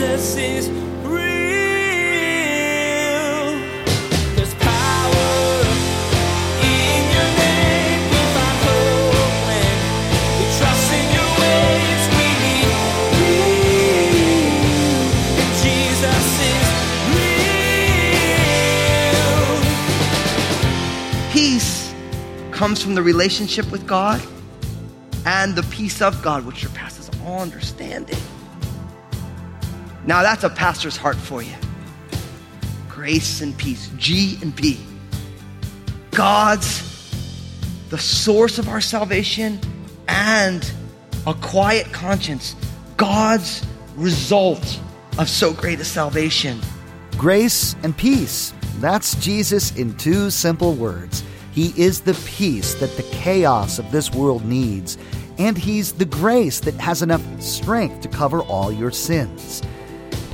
Jesus is comes from the relationship with God and the peace of God, which surpasses all understanding. Now, that's a pastor's heart for you. Grace and peace, G and P. God's the source of our salvation and a quiet conscience, God's result of so great a salvation. Grace and peace. That's Jesus in two simple words. He is the peace that the chaos of this world needs, and He's the grace that has enough strength to cover all your sins.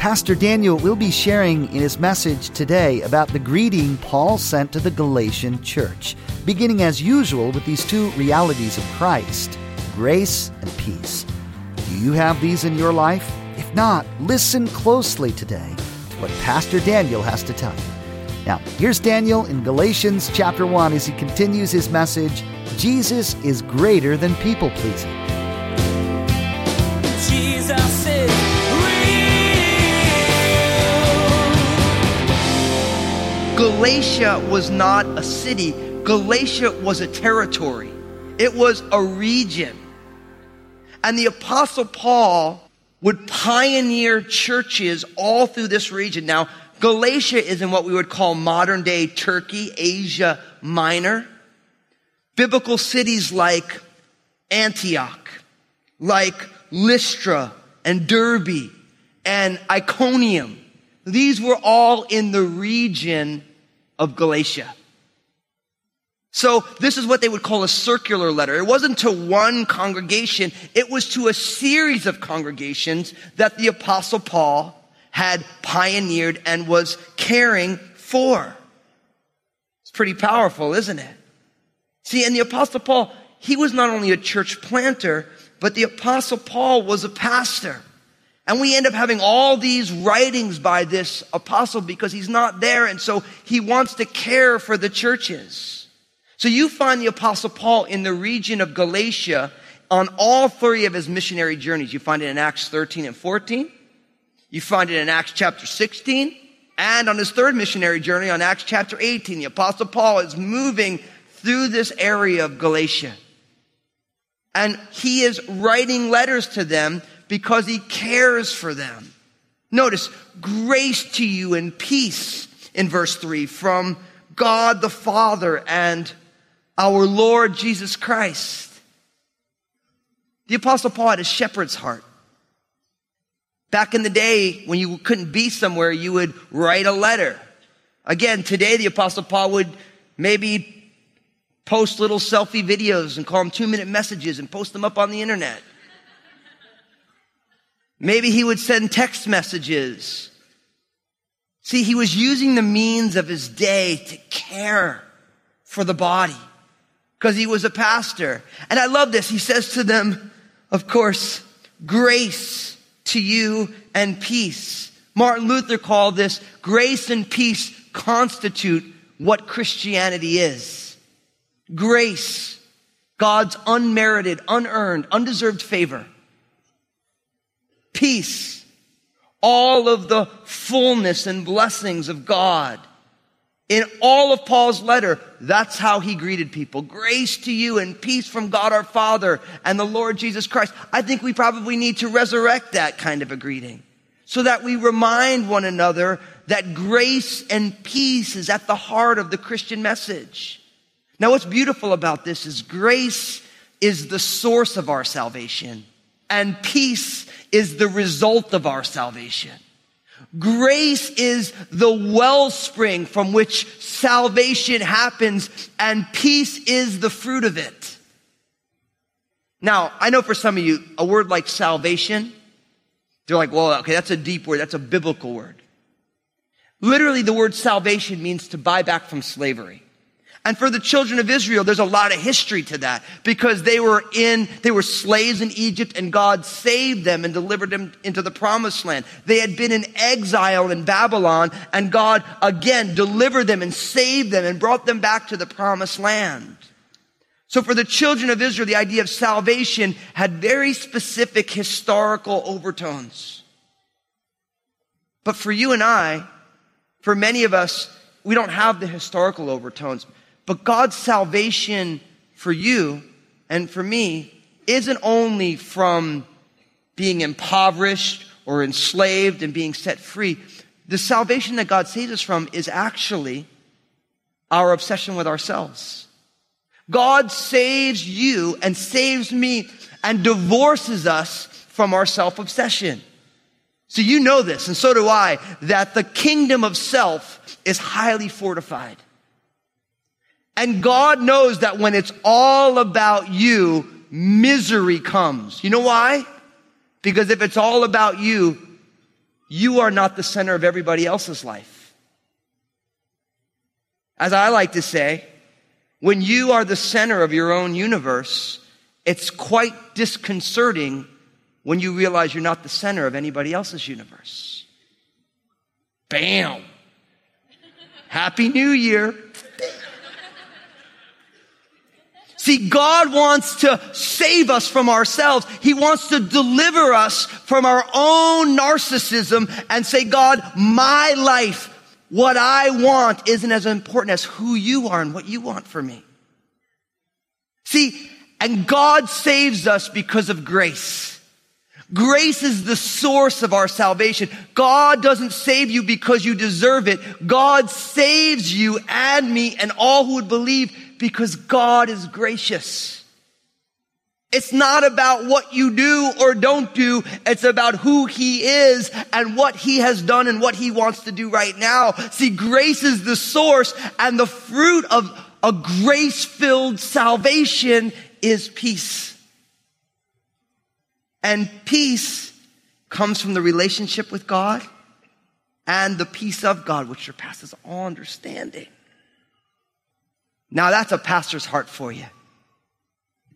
Pastor Daniel will be sharing in his message today about the greeting Paul sent to the Galatian church, beginning as usual with these two realities of Christ grace and peace. Do you have these in your life? If not, listen closely today to what Pastor Daniel has to tell you. Now, here's Daniel in Galatians chapter 1 as he continues his message Jesus is greater than people pleasing. Galatia was not a city, Galatia was a territory, it was a region. And the Apostle Paul would pioneer churches all through this region. Now, Galatia is in what we would call modern day Turkey, Asia Minor. Biblical cities like Antioch, like Lystra and Derbe and Iconium. These were all in the region of Galatia. So this is what they would call a circular letter. It wasn't to one congregation. It was to a series of congregations that the apostle Paul had pioneered and was caring for. It's pretty powerful, isn't it? See, and the apostle Paul, he was not only a church planter, but the apostle Paul was a pastor. And we end up having all these writings by this apostle because he's not there. And so he wants to care for the churches. So you find the apostle Paul in the region of Galatia on all three of his missionary journeys. You find it in Acts 13 and 14. You find it in Acts chapter 16. And on his third missionary journey on Acts chapter 18, the apostle Paul is moving through this area of Galatia. And he is writing letters to them because he cares for them. Notice, grace to you and peace in verse 3 from God the Father and our Lord Jesus Christ. The Apostle Paul had a shepherd's heart. Back in the day, when you couldn't be somewhere, you would write a letter. Again, today the Apostle Paul would maybe post little selfie videos and call them two minute messages and post them up on the internet. Maybe he would send text messages. See, he was using the means of his day to care for the body because he was a pastor. And I love this. He says to them, of course, grace to you and peace. Martin Luther called this grace and peace constitute what Christianity is. Grace, God's unmerited, unearned, undeserved favor. Peace, all of the fullness and blessings of God. In all of Paul's letter, that's how he greeted people. Grace to you and peace from God our Father and the Lord Jesus Christ. I think we probably need to resurrect that kind of a greeting so that we remind one another that grace and peace is at the heart of the Christian message. Now, what's beautiful about this is grace is the source of our salvation and peace is the result of our salvation. Grace is the wellspring from which salvation happens and peace is the fruit of it. Now, I know for some of you, a word like salvation, they're like, well, okay, that's a deep word. That's a biblical word. Literally, the word salvation means to buy back from slavery. And for the children of Israel, there's a lot of history to that because they were in, they were slaves in Egypt and God saved them and delivered them into the promised land. They had been in exile in Babylon and God again delivered them and saved them and brought them back to the promised land. So for the children of Israel, the idea of salvation had very specific historical overtones. But for you and I, for many of us, we don't have the historical overtones. But God's salvation for you and for me isn't only from being impoverished or enslaved and being set free. The salvation that God saves us from is actually our obsession with ourselves. God saves you and saves me and divorces us from our self obsession. So you know this, and so do I, that the kingdom of self is highly fortified. And God knows that when it's all about you, misery comes. You know why? Because if it's all about you, you are not the center of everybody else's life. As I like to say, when you are the center of your own universe, it's quite disconcerting when you realize you're not the center of anybody else's universe. Bam! Happy New Year. See, God wants to save us from ourselves. He wants to deliver us from our own narcissism and say, God, my life, what I want isn't as important as who you are and what you want for me. See, and God saves us because of grace. Grace is the source of our salvation. God doesn't save you because you deserve it. God saves you and me and all who would believe because God is gracious. It's not about what you do or don't do. It's about who he is and what he has done and what he wants to do right now. See, grace is the source and the fruit of a grace filled salvation is peace. And peace comes from the relationship with God and the peace of God, which surpasses all understanding. Now that's a pastor's heart for you.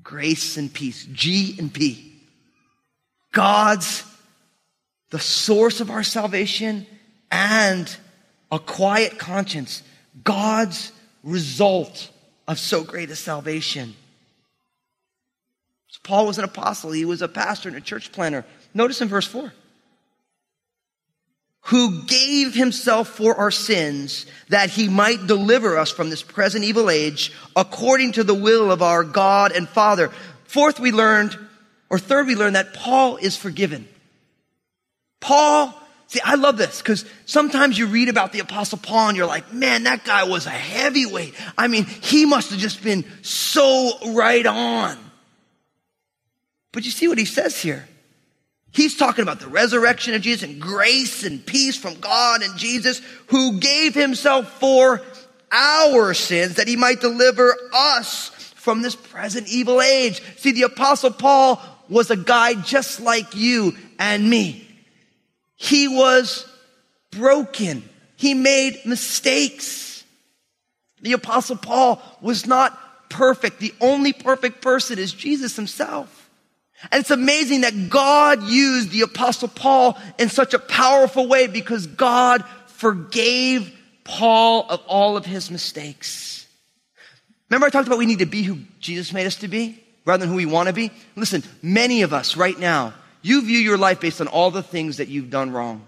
Grace and peace. G and P. God's the source of our salvation and a quiet conscience. God's result of so great a salvation. So Paul was an apostle. He was a pastor and a church planter. Notice in verse 4 who gave himself for our sins that he might deliver us from this present evil age according to the will of our God and Father. Fourth, we learned, or third, we learned that Paul is forgiven. Paul, see, I love this because sometimes you read about the apostle Paul and you're like, man, that guy was a heavyweight. I mean, he must have just been so right on. But you see what he says here. He's talking about the resurrection of Jesus and grace and peace from God and Jesus who gave himself for our sins that he might deliver us from this present evil age. See, the apostle Paul was a guy just like you and me. He was broken. He made mistakes. The apostle Paul was not perfect. The only perfect person is Jesus himself. And it's amazing that God used the apostle Paul in such a powerful way because God forgave Paul of all of his mistakes. Remember I talked about we need to be who Jesus made us to be rather than who we want to be? Listen, many of us right now, you view your life based on all the things that you've done wrong.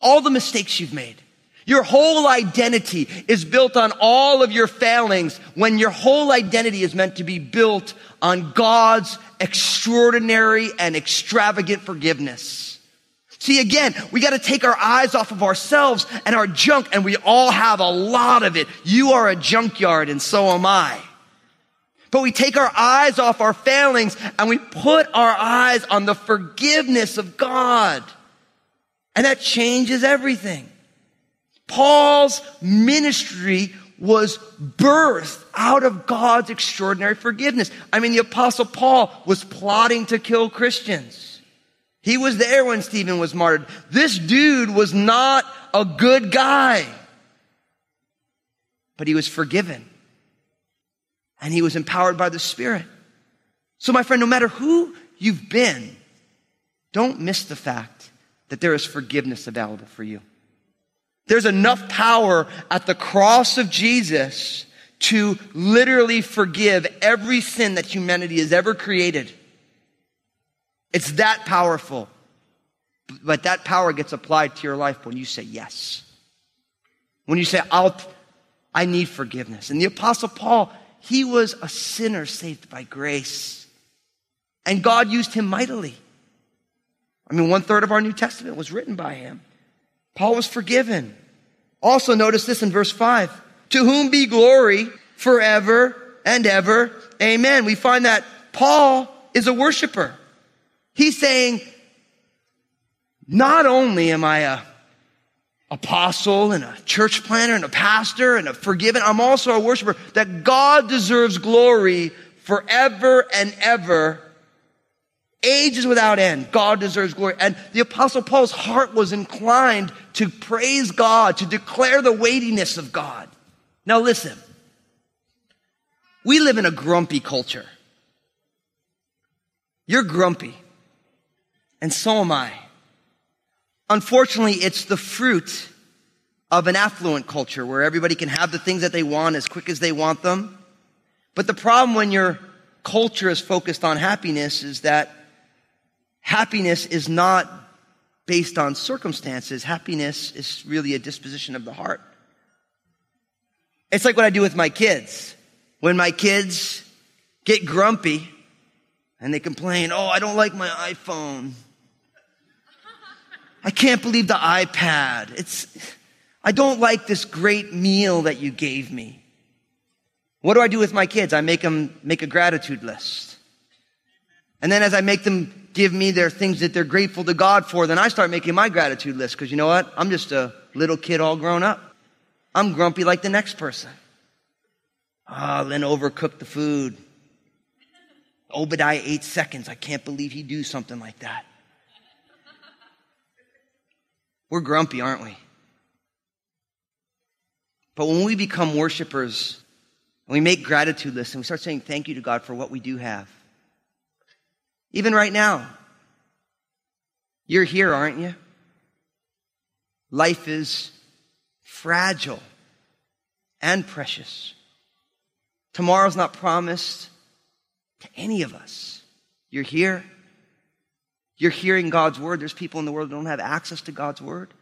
All the mistakes you've made. Your whole identity is built on all of your failings when your whole identity is meant to be built on God's extraordinary and extravagant forgiveness. See, again, we got to take our eyes off of ourselves and our junk, and we all have a lot of it. You are a junkyard, and so am I. But we take our eyes off our failings and we put our eyes on the forgiveness of God. And that changes everything. Paul's ministry was birthed out of God's extraordinary forgiveness. I mean, the apostle Paul was plotting to kill Christians. He was there when Stephen was martyred. This dude was not a good guy. but he was forgiven. And he was empowered by the Spirit. So, my friend, no matter who you've been, don't miss the fact that there is forgiveness available for you. There's enough power at the cross of Jesus to literally forgive every sin that humanity has ever created. It's that powerful. But that power gets applied to your life when you say yes. When you say, I'll, I need forgiveness. And the apostle Paul, he was a sinner saved by grace. And God used him mightily. I mean, one third of our New Testament was written by him. Paul was forgiven. Also notice this in verse five. To whom be glory forever and ever. Amen. We find that Paul is a worshiper. He's saying, not only am I a apostle and a church planter and a pastor and a forgiven, I'm also a worshiper, that God deserves glory forever and ever. Ages without end. God deserves glory. And the apostle Paul's heart was inclined to praise God, to declare the weightiness of God. Now listen. We live in a grumpy culture. You're grumpy. And so am I. Unfortunately, it's the fruit of an affluent culture where everybody can have the things that they want as quick as they want them. But the problem when your culture is focused on happiness is that happiness is not based on circumstances. Happiness is really a disposition of the heart. It's like what I do with my kids. When my kids get grumpy and they complain, oh, I don't like my iPhone. I can't believe the iPad. It's, I don't like this great meal that you gave me. What do I do with my kids? I make them make a gratitude list. And then as I make them give me their things that they're grateful to God for, then I start making my gratitude list. Cause you know what? I'm just a little kid all grown up. I'm grumpy like the next person. Ah, oh, Lynn overcooked the food. Obadiah ate seconds. I can't believe he'd do something like that. We're grumpy, aren't we? But when we become worshipers, and we make gratitude lists and we start saying thank you to God for what we do have. Even right now, you're here, aren't you? Life is fragile and precious. Tomorrow's not promised to any of us. You're here. You're hearing God's word. There's people in the world that don't have access to God's word.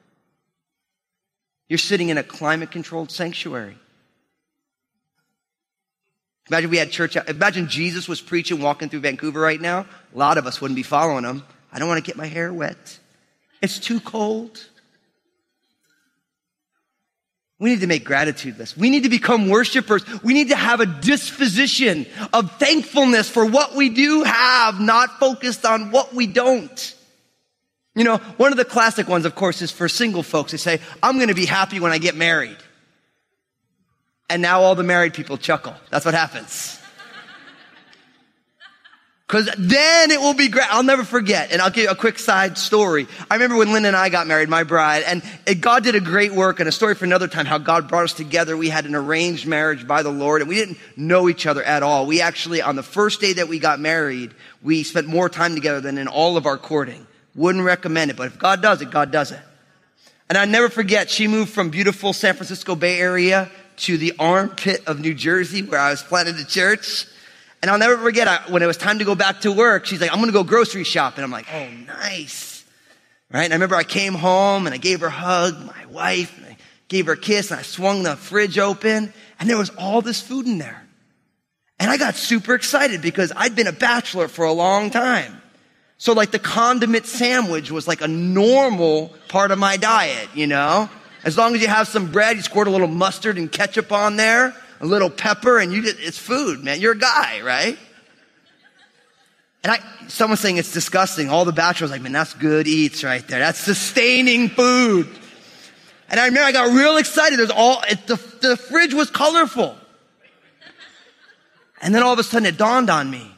You're sitting in a climate controlled sanctuary. Imagine we had church. Imagine Jesus was preaching, walking through Vancouver right now. A lot of us wouldn't be following him. I don't want to get my hair wet. It's too cold. We need to make gratitude lists. We need to become worshipers. We need to have a disposition of thankfulness for what we do have, not focused on what we don't. You know, one of the classic ones, of course, is for single folks. They say, I'm going to be happy when I get married. And now all the married people chuckle. That's what happens. Cause then it will be great. I'll never forget. And I'll give you a quick side story. I remember when Lynn and I got married, my bride, and it, God did a great work and a story for another time, how God brought us together. We had an arranged marriage by the Lord and we didn't know each other at all. We actually, on the first day that we got married, we spent more time together than in all of our courting. Wouldn't recommend it, but if God does it, God does it. And I never forget, she moved from beautiful San Francisco Bay Area to the armpit of New Jersey where I was planted a church. And I'll never forget I, when it was time to go back to work, she's like, I'm going to go grocery shopping. I'm like, oh, nice. Right? And I remember I came home and I gave her a hug, my wife, and I gave her a kiss and I swung the fridge open and there was all this food in there. And I got super excited because I'd been a bachelor for a long time. So like the condiment sandwich was like a normal part of my diet, you know? As long as you have some bread, you squirt a little mustard and ketchup on there a little pepper and you just, it's food, man. You're a guy, right? And I, someone's saying it's disgusting. All the bachelors like, man, that's good eats right there. That's sustaining food. And I remember I got real excited. There's all, it, the, the fridge was colorful. And then all of a sudden it dawned on me.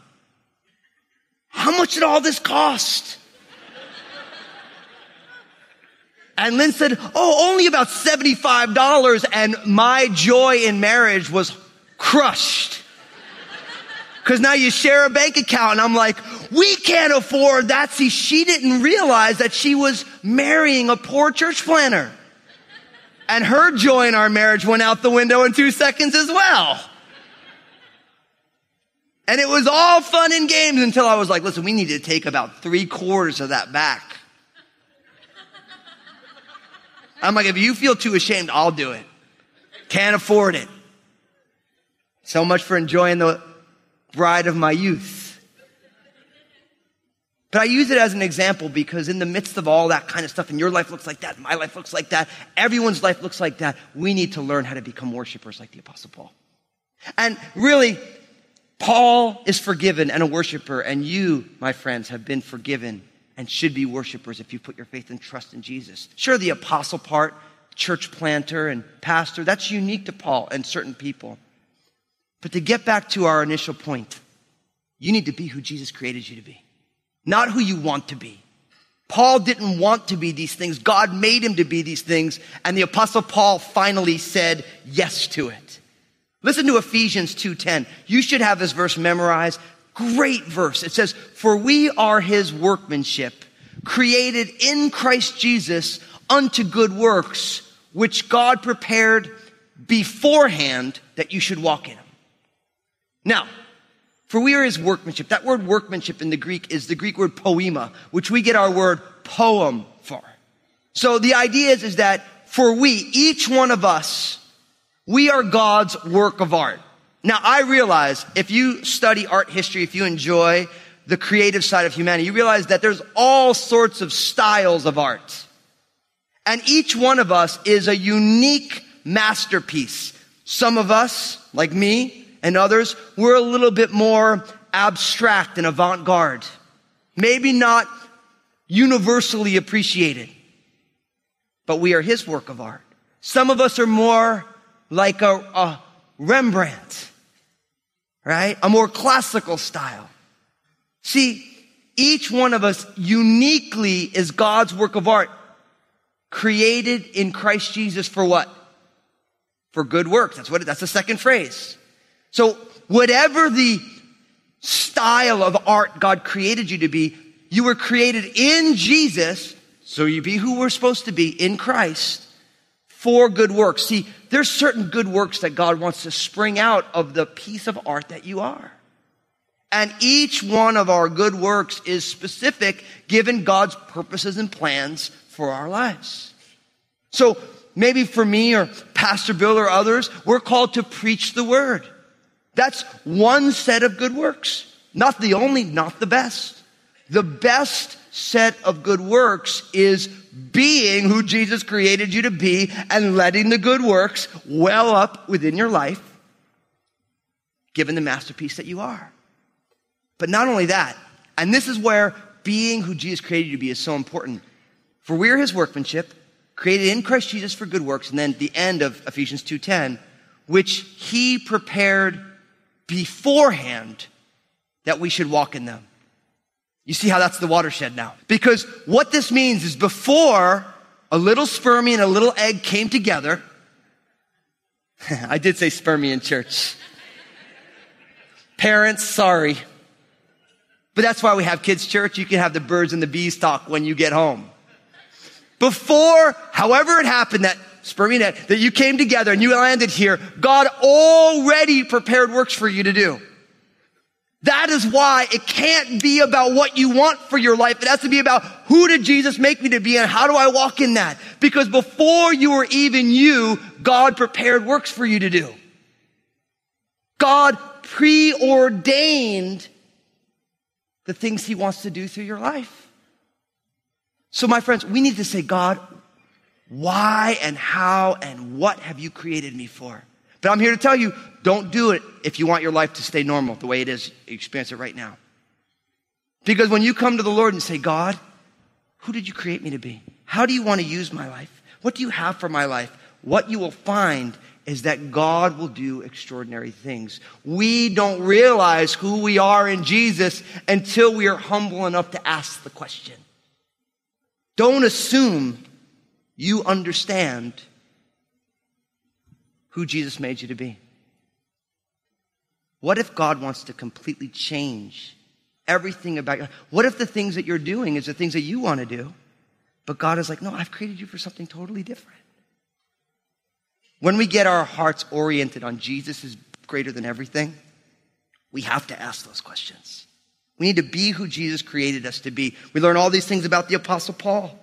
How much did all this cost? And Lynn said, Oh, only about $75. And my joy in marriage was crushed. Cause now you share a bank account and I'm like, we can't afford that. See, she didn't realize that she was marrying a poor church planter. And her joy in our marriage went out the window in two seconds as well. And it was all fun and games until I was like, listen, we need to take about three quarters of that back. I'm like, if you feel too ashamed, I'll do it. Can't afford it. So much for enjoying the bride of my youth. But I use it as an example because in the midst of all that kind of stuff, and your life looks like that, my life looks like that, everyone's life looks like that, we need to learn how to become worshipers like the Apostle Paul. And really, Paul is forgiven and a worshiper, and you, my friends, have been forgiven and should be worshipers if you put your faith and trust in Jesus. Sure, the apostle part, church planter and pastor, that's unique to Paul and certain people. But to get back to our initial point, you need to be who Jesus created you to be not who you want to be. Paul didn't want to be these things. God made him to be these things. And the apostle Paul finally said yes to it. Listen to Ephesians 2.10. You should have this verse memorized. Great verse. It says, for we are his workmanship, created in Christ Jesus unto good works, which God prepared beforehand that you should walk in them. Now, for we are his workmanship. That word workmanship in the Greek is the Greek word poema, which we get our word poem for. So the idea is, is that for we, each one of us, we are God's work of art. Now I realize if you study art history, if you enjoy the creative side of humanity, you realize that there's all sorts of styles of art. And each one of us is a unique masterpiece. Some of us, like me, and others, we're a little bit more abstract and avant-garde. Maybe not universally appreciated, but we are his work of art. Some of us are more like a, a Rembrandt, right? A more classical style. See, each one of us uniquely is God's work of art, created in Christ Jesus for what? For good works. That's what, that's the second phrase. So whatever the style of art God created you to be, you were created in Jesus, so you be who we're supposed to be in Christ for good works. See, there's certain good works that God wants to spring out of the piece of art that you are. And each one of our good works is specific given God's purposes and plans for our lives. So maybe for me or Pastor Bill or others, we're called to preach the word. That's one set of good works. Not the only, not the best. The best set of good works is being who Jesus created you to be and letting the good works well up within your life, given the masterpiece that you are. But not only that, and this is where being who Jesus created you to be is so important. For we are his workmanship, created in Christ Jesus for good works, and then the end of Ephesians 2:10, which he prepared beforehand that we should walk in them. You see how that's the watershed now? Because what this means is before a little sperm and a little egg came together, I did say spermie in church. Parents, sorry. But that's why we have kids' church. You can have the birds and the bees talk when you get home. Before, however it happened, that Spermina, that you came together and you landed here, God already prepared works for you to do. That is why it can't be about what you want for your life. It has to be about who did Jesus make me to be and how do I walk in that? Because before you were even you, God prepared works for you to do. God preordained the things he wants to do through your life. So my friends, we need to say, God, why and how and what have you created me for? But I'm here to tell you, don't do it if you want your life to stay normal the way it is. You experience it right now. Because when you come to the Lord and say, God, who did you create me to be? How do you want to use my life? What do you have for my life? What you will find is that God will do extraordinary things. We don't realize who we are in Jesus until we are humble enough to ask the question. Don't assume you understand who Jesus made you to be? What if God wants to completely change everything about you? What if the things that you're doing is the things that you want to do? But God is like, no, I've created you for something totally different. When we get our hearts oriented on Jesus is greater than everything, we have to ask those questions. We need to be who Jesus created us to be. We learn all these things about the apostle Paul.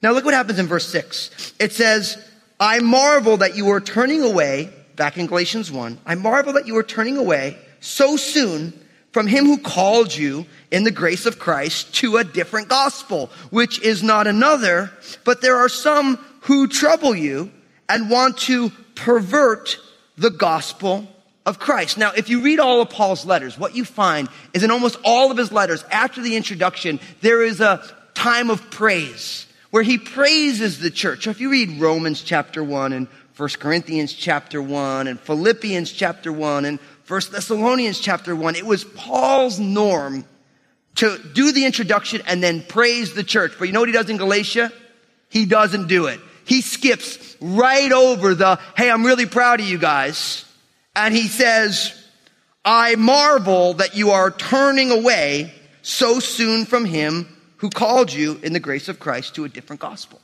Now look what happens in verse six. It says, I marvel that you are turning away, back in Galatians 1, I marvel that you are turning away so soon from him who called you in the grace of Christ to a different gospel, which is not another, but there are some who trouble you and want to pervert the gospel of Christ. Now, if you read all of Paul's letters, what you find is in almost all of his letters, after the introduction, there is a time of praise where he praises the church. So if you read Romans chapter 1 and 1 Corinthians chapter 1 and Philippians chapter 1 and 1 Thessalonians chapter 1, it was Paul's norm to do the introduction and then praise the church. But you know what he does in Galatia? He doesn't do it. He skips right over the, hey, I'm really proud of you guys. And he says, I marvel that you are turning away so soon from him who called you in the grace of Christ to a different gospel.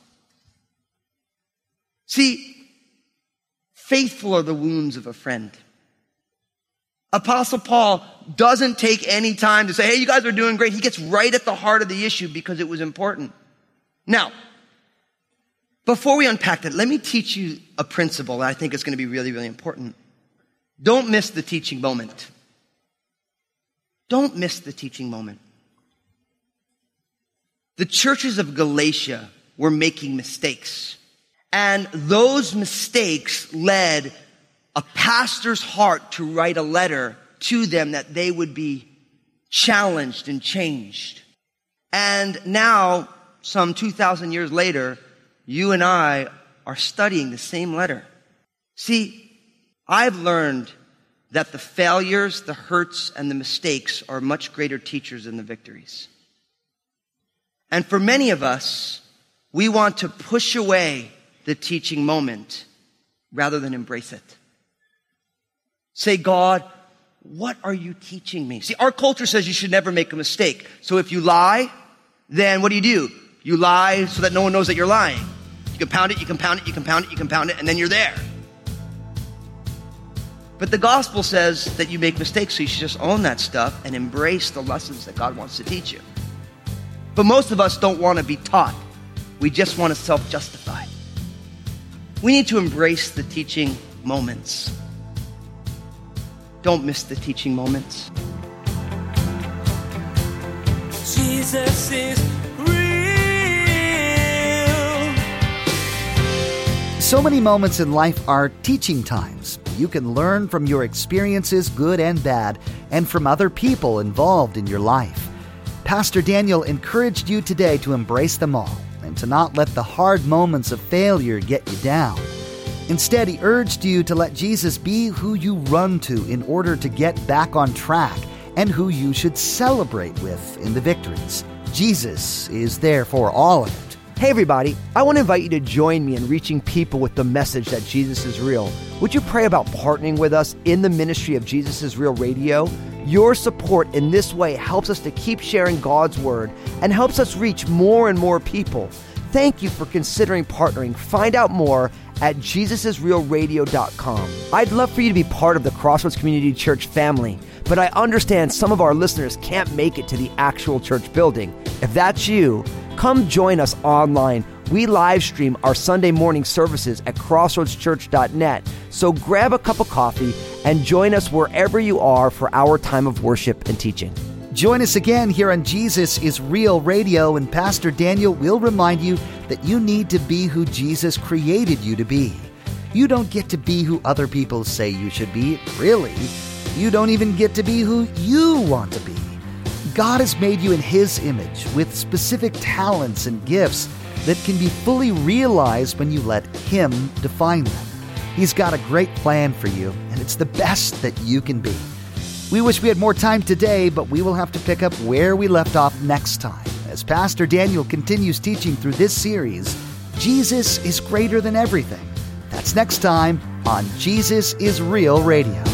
See, faithful are the wounds of a friend. Apostle Paul doesn't take any time to say, hey, you guys are doing great. He gets right at the heart of the issue because it was important. Now, before we unpack that, let me teach you a principle that I think is going to be really, really important. Don't miss the teaching moment. Don't miss the teaching moment. The churches of Galatia were making mistakes. And those mistakes led a pastor's heart to write a letter to them that they would be challenged and changed. And now, some 2,000 years later, you and I are studying the same letter. See, I've learned that the failures, the hurts, and the mistakes are much greater teachers than the victories. And for many of us, we want to push away the teaching moment rather than embrace it. Say, God, what are you teaching me? See, our culture says you should never make a mistake. So if you lie, then what do you do? You lie so that no one knows that you're lying. You compound it, you compound it, you compound it, you compound it, and then you're there. But the gospel says that you make mistakes, so you should just own that stuff and embrace the lessons that God wants to teach you. But most of us don't want to be taught. We just want to self justify. We need to embrace the teaching moments. Don't miss the teaching moments. Jesus is real. So many moments in life are teaching times. You can learn from your experiences, good and bad, and from other people involved in your life. Pastor Daniel encouraged you today to embrace them all and to not let the hard moments of failure get you down. Instead, he urged you to let Jesus be who you run to in order to get back on track and who you should celebrate with in the victories. Jesus is there for all of it. Hey, everybody, I want to invite you to join me in reaching people with the message that Jesus is real. Would you pray about partnering with us in the ministry of Jesus is Real Radio? Your support in this way helps us to keep sharing God's Word and helps us reach more and more people. Thank you for considering partnering. Find out more at jesusisrealradio.com. I'd love for you to be part of the Crossroads Community Church family, but I understand some of our listeners can't make it to the actual church building. If that's you, come join us online. We live stream our Sunday morning services at crossroadschurch.net. So grab a cup of coffee and join us wherever you are for our time of worship and teaching. Join us again here on Jesus is Real Radio, and Pastor Daniel will remind you that you need to be who Jesus created you to be. You don't get to be who other people say you should be, really. You don't even get to be who you want to be. God has made you in His image with specific talents and gifts that can be fully realized when you let Him define them. He's got a great plan for you, and it's the best that you can be. We wish we had more time today, but we will have to pick up where we left off next time as Pastor Daniel continues teaching through this series Jesus is greater than everything. That's next time on Jesus is Real Radio.